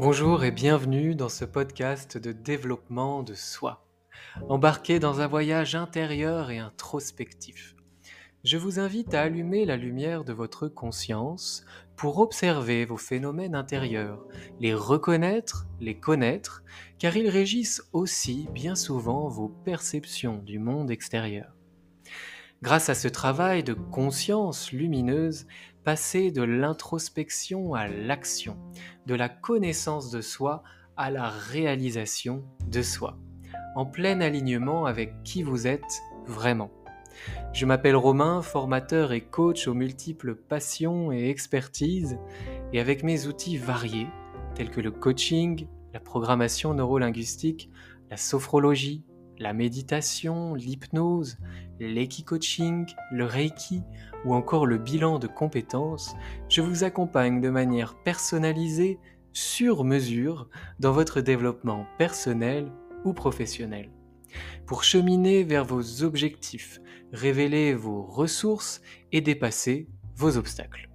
Bonjour et bienvenue dans ce podcast de développement de soi. Embarqué dans un voyage intérieur et introspectif. Je vous invite à allumer la lumière de votre conscience pour observer vos phénomènes intérieurs, les reconnaître, les connaître, car ils régissent aussi bien souvent vos perceptions du monde extérieur. Grâce à ce travail de conscience lumineuse, passer de l'introspection à l'action, de la connaissance de soi à la réalisation de soi, en plein alignement avec qui vous êtes vraiment. Je m'appelle Romain, formateur et coach aux multiples passions et expertises, et avec mes outils variés, tels que le coaching, la programmation neurolinguistique, la sophrologie, la méditation, l'hypnose, l'équi-coaching, le reiki ou encore le bilan de compétences, je vous accompagne de manière personnalisée, sur mesure, dans votre développement personnel ou professionnel. Pour cheminer vers vos objectifs, révéler vos ressources et dépasser vos obstacles.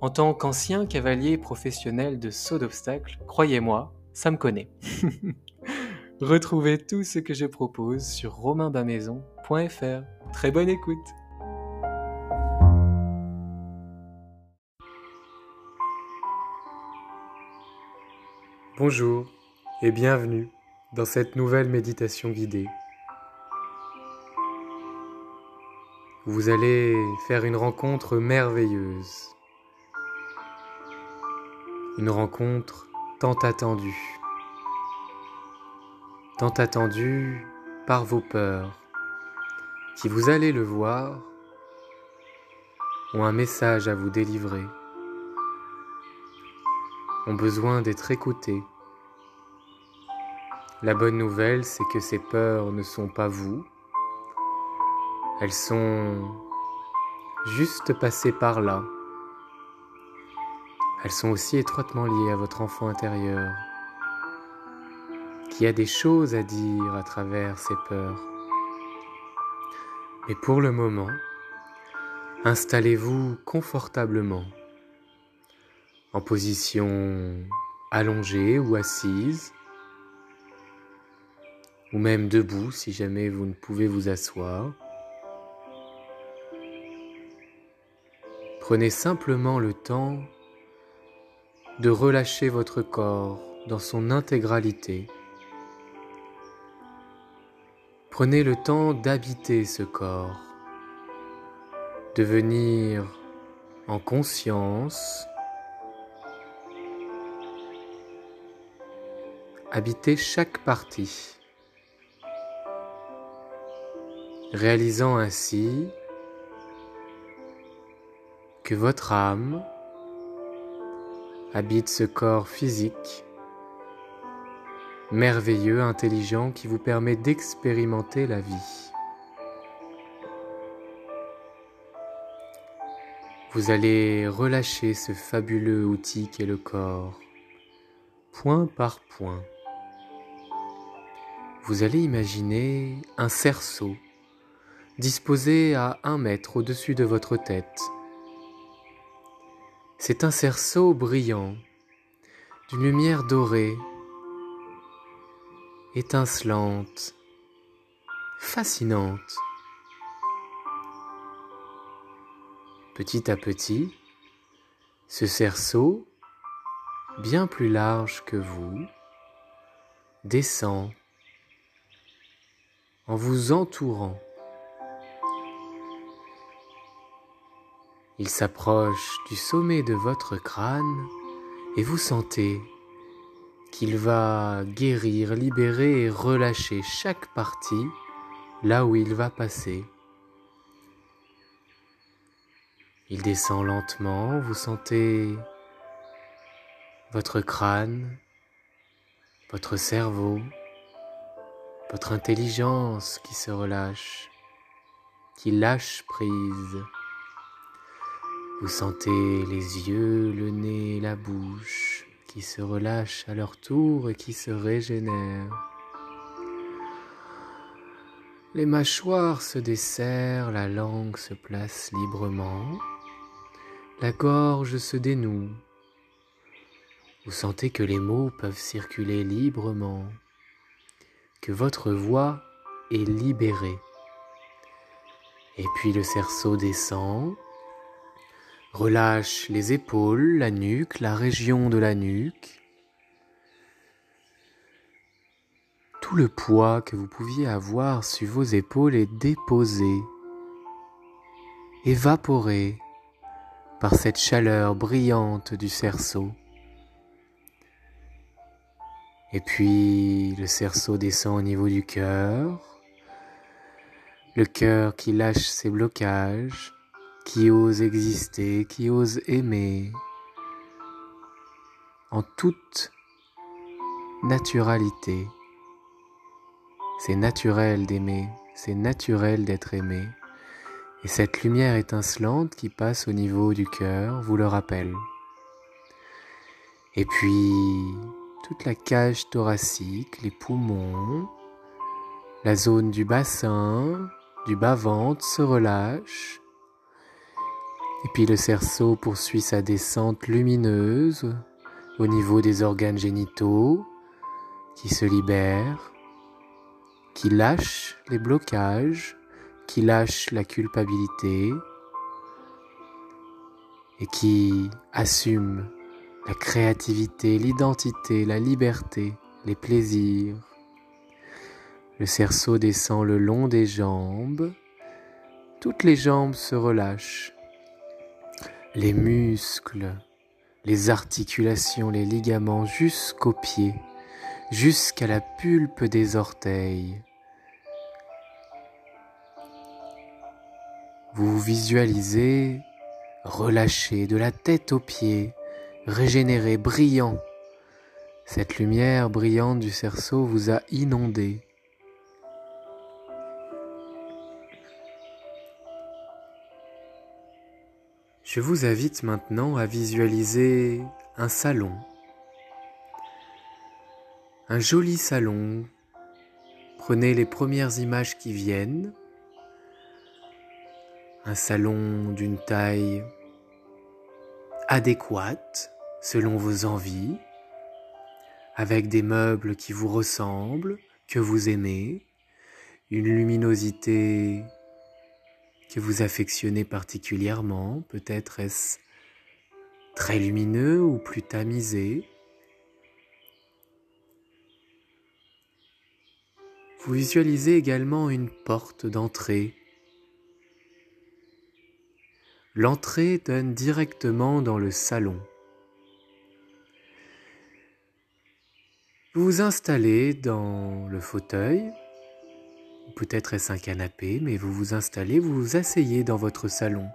En tant qu'ancien cavalier professionnel de saut d'obstacles, croyez-moi, ça me connaît. Retrouvez tout ce que je propose sur romainbamaison.fr. Très bonne écoute Bonjour et bienvenue dans cette nouvelle méditation guidée. Vous allez faire une rencontre merveilleuse. Une rencontre tant attendue tant attendu par vos peurs, qui vous allez le voir, ont un message à vous délivrer, ont besoin d'être écoutés. La bonne nouvelle, c'est que ces peurs ne sont pas vous, elles sont juste passées par là. Elles sont aussi étroitement liées à votre enfant intérieur, qui a des choses à dire à travers ses peurs. Mais pour le moment, installez-vous confortablement en position allongée ou assise, ou même debout si jamais vous ne pouvez vous asseoir. Prenez simplement le temps de relâcher votre corps dans son intégralité. Prenez le temps d'habiter ce corps, de venir en conscience, habiter chaque partie, réalisant ainsi que votre âme habite ce corps physique merveilleux, intelligent, qui vous permet d'expérimenter la vie. Vous allez relâcher ce fabuleux outil qu'est le corps, point par point. Vous allez imaginer un cerceau disposé à un mètre au-dessus de votre tête. C'est un cerceau brillant, d'une lumière dorée étincelante, fascinante. Petit à petit, ce cerceau, bien plus large que vous, descend en vous entourant. Il s'approche du sommet de votre crâne et vous sentez qu'il va guérir, libérer et relâcher chaque partie là où il va passer. Il descend lentement, vous sentez votre crâne, votre cerveau, votre intelligence qui se relâche, qui lâche prise. Vous sentez les yeux, le nez, la bouche, qui se relâchent à leur tour et qui se régénèrent. Les mâchoires se desserrent, la langue se place librement, la gorge se dénoue, Vous sentez que les mots peuvent circuler librement, que votre voix est libérée. Et puis le cerceau descend, relâche les épaules, la nuque, la région de la nuque. Tout le poids que vous pouviez avoir sur vos épaules est déposé, évaporé par cette chaleur brillante du cerceau. Et puis le cerceau descend au niveau du cœur, le cœur qui lâche ses blocages, qui ose exister, qui ose aimer en toute naturalité. C'est naturel d'aimer, c'est naturel d'être aimé. Et cette lumière étincelante qui passe au niveau du cœur vous le rappelle. Et puis, toute la cage thoracique, les poumons, la zone du bassin, du bas-ventre se relâche. Et puis le cerceau poursuit sa descente lumineuse au niveau des organes génitaux qui se libèrent qui lâche les blocages, qui lâche la culpabilité et qui assume la créativité, l'identité, la liberté, les plaisirs. Le cerceau descend le long des jambes, toutes les jambes se relâchent, les muscles, les articulations, les ligaments jusqu'aux pieds jusqu'à la pulpe des orteils. Vous visualisez relâché de la tête aux pieds, régénéré, brillant. Cette lumière brillante du cerceau vous a inondé. Je vous invite maintenant à visualiser un salon un joli salon. Prenez les premières images qui viennent. Un salon d'une taille adéquate selon vos envies, avec des meubles qui vous ressemblent, que vous aimez, une luminosité que vous affectionnez particulièrement, peut-être est-ce très lumineux ou plus tamisé? Vous visualisez également une porte d'entrée. L'entrée donne directement dans le salon. Vous vous installez dans le fauteuil, peut-être est-ce un canapé, mais vous vous installez, vous vous asseyez dans votre salon.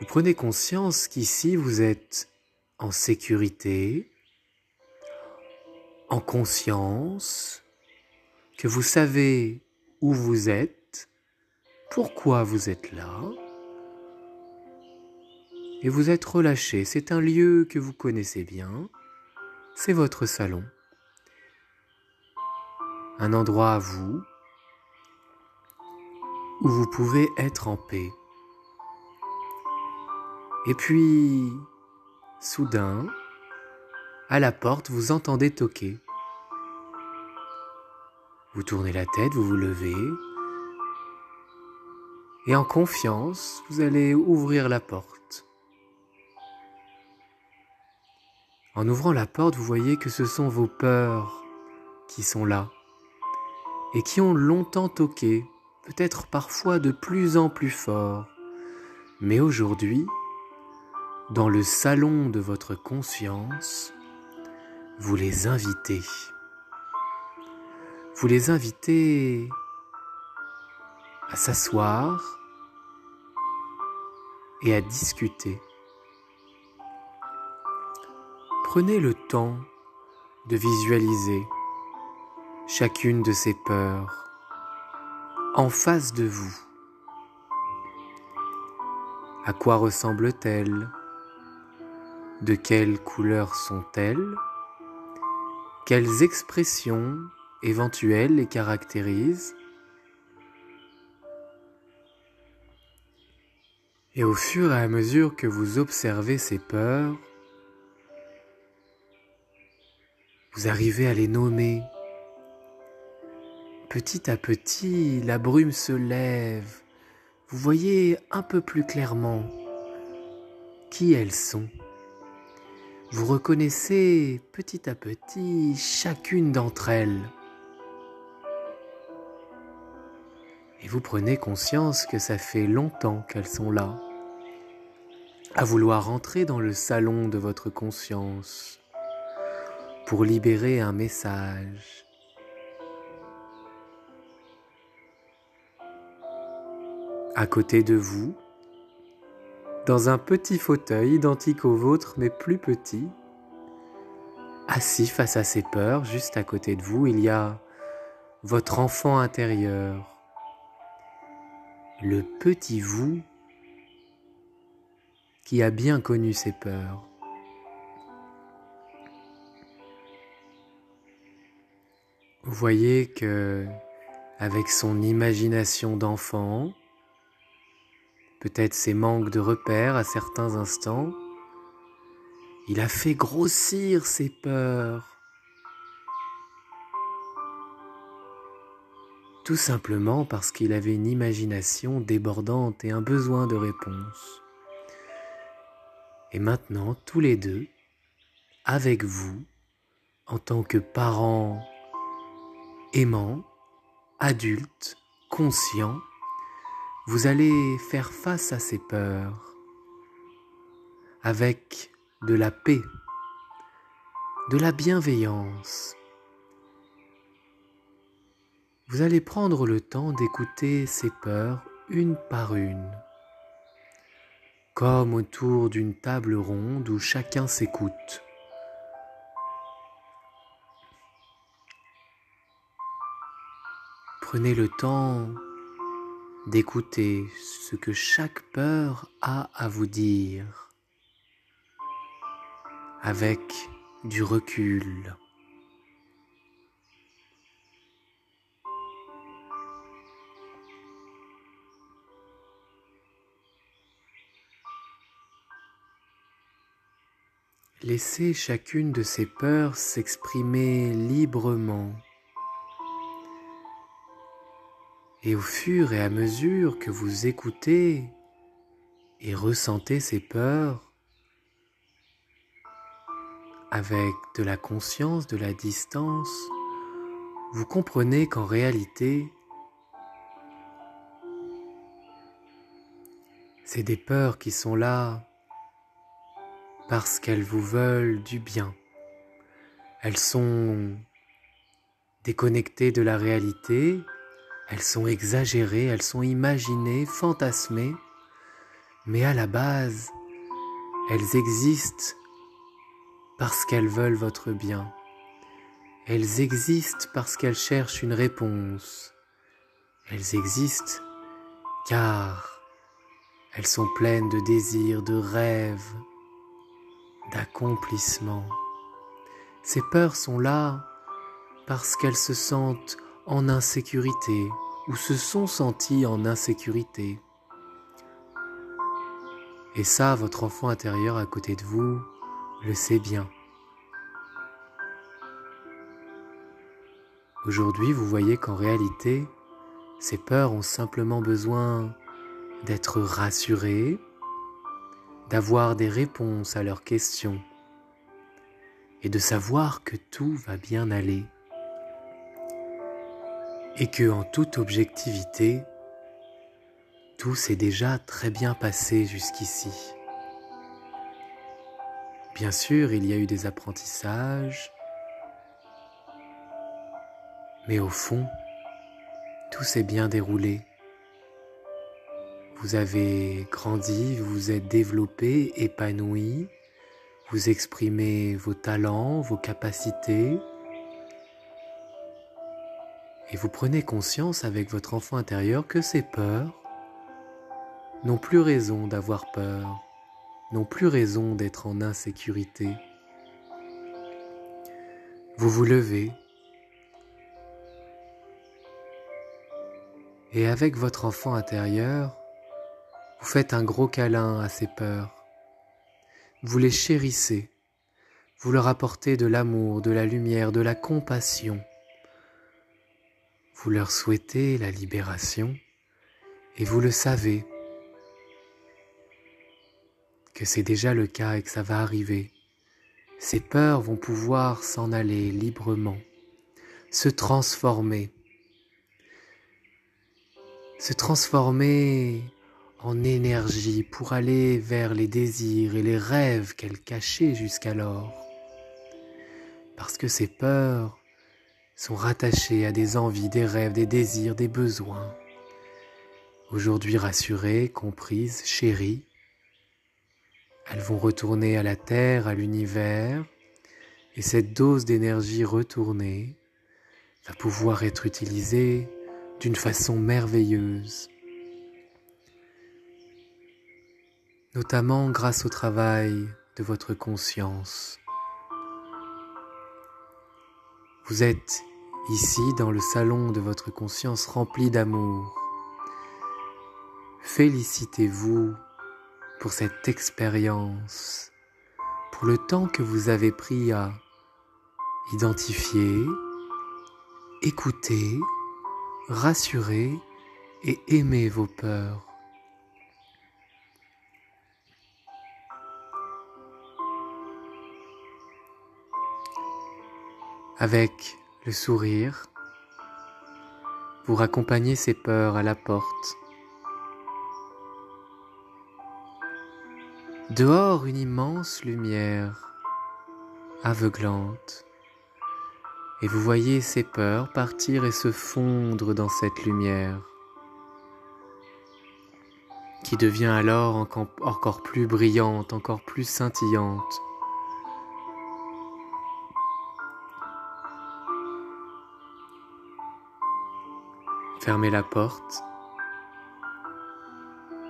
Vous prenez conscience qu'ici vous êtes en sécurité, en conscience, que vous savez où vous êtes, pourquoi vous êtes là, et vous êtes relâché. C'est un lieu que vous connaissez bien, c'est votre salon. Un endroit à vous où vous pouvez être en paix. Et puis, soudain, à la porte, vous entendez toquer. Vous tournez la tête, vous vous levez. Et en confiance, vous allez ouvrir la porte. En ouvrant la porte, vous voyez que ce sont vos peurs qui sont là et qui ont longtemps toqué, peut-être parfois de plus en plus fort. Mais aujourd'hui, dans le salon de votre conscience, vous les invitez vous les invitez à s'asseoir et à discuter. Prenez le temps de visualiser chacune de ces peurs en face de vous. À quoi ressemblent-elles De quelle couleur sont-elles? Quelles expressions éventuelles les caractérise. Et au fur et à mesure que vous observez ces peurs, Vous arrivez à les nommer. Petit à petit, la brume se lève. Vous voyez un peu plus clairement qui elles sont. Vous reconnaissez petit à petit chacune d'entre elles. Et vous prenez conscience que ça fait longtemps qu'elles sont là, à vouloir entrer dans le salon de votre conscience pour libérer un message. À côté de vous, dans un petit fauteuil identique au vôtre mais plus petit, assis face à ses peurs, juste à côté de vous, il y a votre enfant intérieur, le petit vous qui a bien connu ses peurs. Vous voyez que, avec son imagination d'enfant, peut-être ses manques de repères à certains instants, il a fait grossir ses peurs. Tout simplement parce qu'il avait une imagination débordante et un besoin de réponse. Et maintenant, tous les deux, avec vous, en tant que parents aimants, adultes, conscients, vous allez faire face à ces peurs avec de la paix, de la bienveillance. Vous allez prendre le temps d'écouter ces peurs une par une, comme autour d'une table ronde où chacun s'écoute. Prenez le temps d'écouter ce que chaque peur a à vous dire avec du recul. Laissez chacune de ces peurs s'exprimer librement. Et au fur et à mesure que vous écoutez et ressentez ces peurs, avec de la conscience, de la distance, vous comprenez qu'en réalité, c'est des peurs qui sont là parce qu'elles vous veulent du bien. Elles sont déconnectées de la réalité elles sont exagérées, elles sont imaginées, fantasmées, mais à la base, elles existent parce qu'elles veulent votre bien. Elles existent parce qu'elles cherchent une réponse. Elles existent car elles sont pleines de désirs, de rêves, d'accomplissements. Ces peurs sont là parce qu'elles se sentent en insécurité ou se sont sentis en insécurité. Et ça, votre enfant intérieur à côté de vous le sait bien. Aujourd'hui, vous voyez qu'en réalité, ces peurs ont simplement besoin d'être rassurées, d'avoir des réponses à leurs questions et de savoir que tout va bien aller et que en toute objectivité, tout s'est déjà très bien passé jusqu'ici. Bien sûr, il y a eu des apprentissages, mais au fond, tout s'est bien déroulé. Vous avez grandi, vous vous êtes développé, épanoui, vous exprimez vos talents, vos capacités, et vous prenez conscience avec votre enfant intérieur que ces peurs n'ont plus raison d'avoir peur, n'ont plus raison d'être en insécurité. Vous vous levez et avec votre enfant intérieur, vous faites un gros câlin à ces peurs. Vous les chérissez, vous leur apportez de l'amour, de la lumière, de la compassion. Vous leur souhaitez la libération et vous le savez que c'est déjà le cas et que ça va arriver. Ces peurs vont pouvoir s'en aller librement, se transformer, se transformer en énergie pour aller vers les désirs et les rêves qu'elle cachait jusqu'alors. Parce que ces peurs sont rattachées à des envies, des rêves, des désirs, des besoins. Aujourd'hui rassurées, comprises, chéries, elles vont retourner à la Terre, à l'univers, et cette dose d'énergie retournée va pouvoir être utilisée d'une façon merveilleuse notamment grâce au travail de votre conscience. Vous êtes ici dans le salon de votre conscience rempli d'amour. Félicitez-vous pour cette expérience, pour le temps que vous avez pris à identifier, écouter, rassurer et aimer vos peurs. Avec le sourire pour accompagner ses peurs à la porte. Dehors, une immense lumière aveuglante, et vous voyez ses peurs partir et se fondre dans cette lumière, qui devient alors encore plus brillante, encore plus scintillante. Fermez la porte.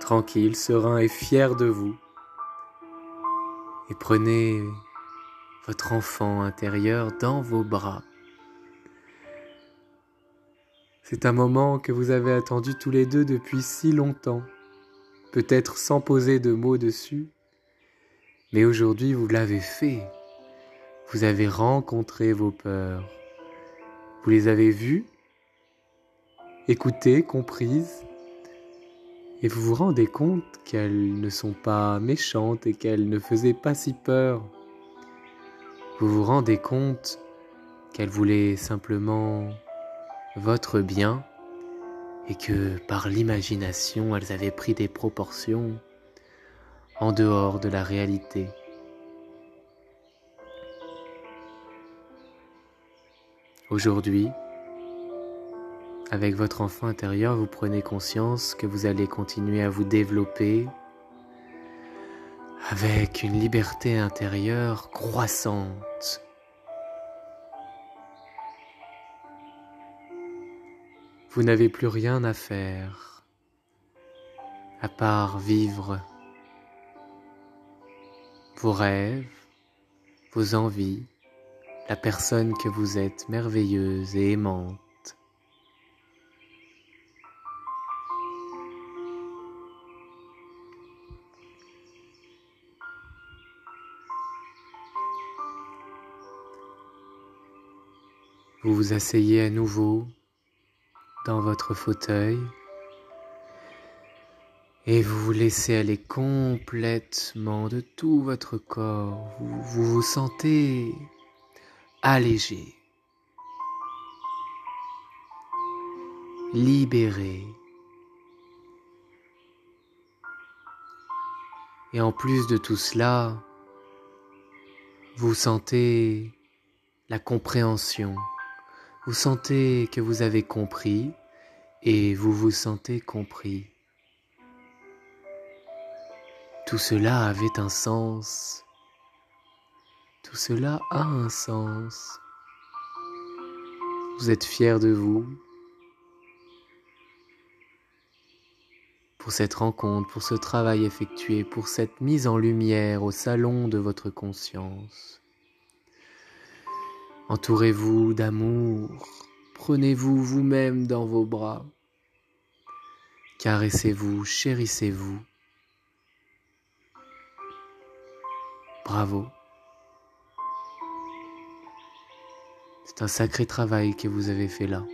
Tranquille, serein et fier de vous. Et prenez votre enfant intérieur dans vos bras. C'est un moment que vous avez attendu tous les deux depuis si longtemps, peut-être sans poser de mots dessus, mais aujourd'hui vous l'avez fait. Vous avez rencontré vos peurs. Vous les avez vues écoutées, comprises, et vous vous rendez compte qu'elles ne sont pas méchantes et qu'elles ne faisaient pas si peur. Vous vous rendez compte qu'elles voulaient simplement votre bien et que par l'imagination elles avaient pris des proportions en dehors de la réalité. Aujourd'hui, avec votre enfant intérieur, vous prenez conscience que vous allez continuer à vous développer avec une liberté intérieure croissante. Vous n'avez plus rien à faire à part vivre vos rêves, vos envies, la personne que vous êtes merveilleuse et aimante. Vous vous asseyez à nouveau dans votre fauteuil et vous vous laissez aller complètement de tout votre corps. Vous vous, vous sentez allégé, libéré. Et en plus de tout cela, vous sentez la compréhension vous sentez que vous avez compris et vous vous sentez compris. Tout cela avait un sens. Tout cela a un sens. Vous êtes fier de vous pour cette rencontre, pour ce travail effectué, pour cette mise en lumière au salon de votre conscience. Entourez-vous d'amour, prenez-vous vous-même dans vos bras, caressez-vous, chérissez-vous. Bravo, C'est un sacré travail que vous avez fait là.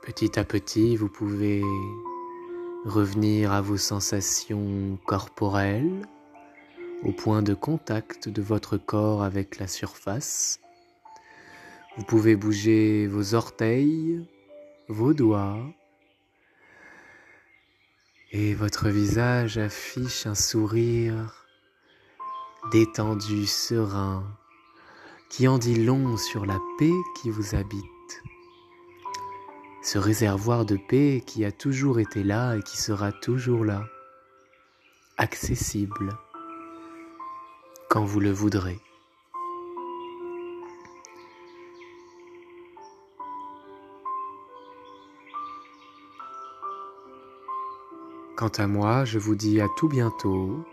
Petit à petit, vous pouvez revenir à vos sensations corporelles, au point de contact de votre corps avec la surface. Vous pouvez bouger vos orteils, vos doigts, et votre visage affiche un sourire détendu, serein, qui en dit long sur la paix qui vous habite ce réservoir de paix qui a toujours été là et qui sera toujours là, accessible quand vous le voudrez. Quant à moi, je vous dis à tout bientôt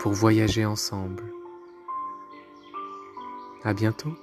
pour voyager ensemble. À bientôt.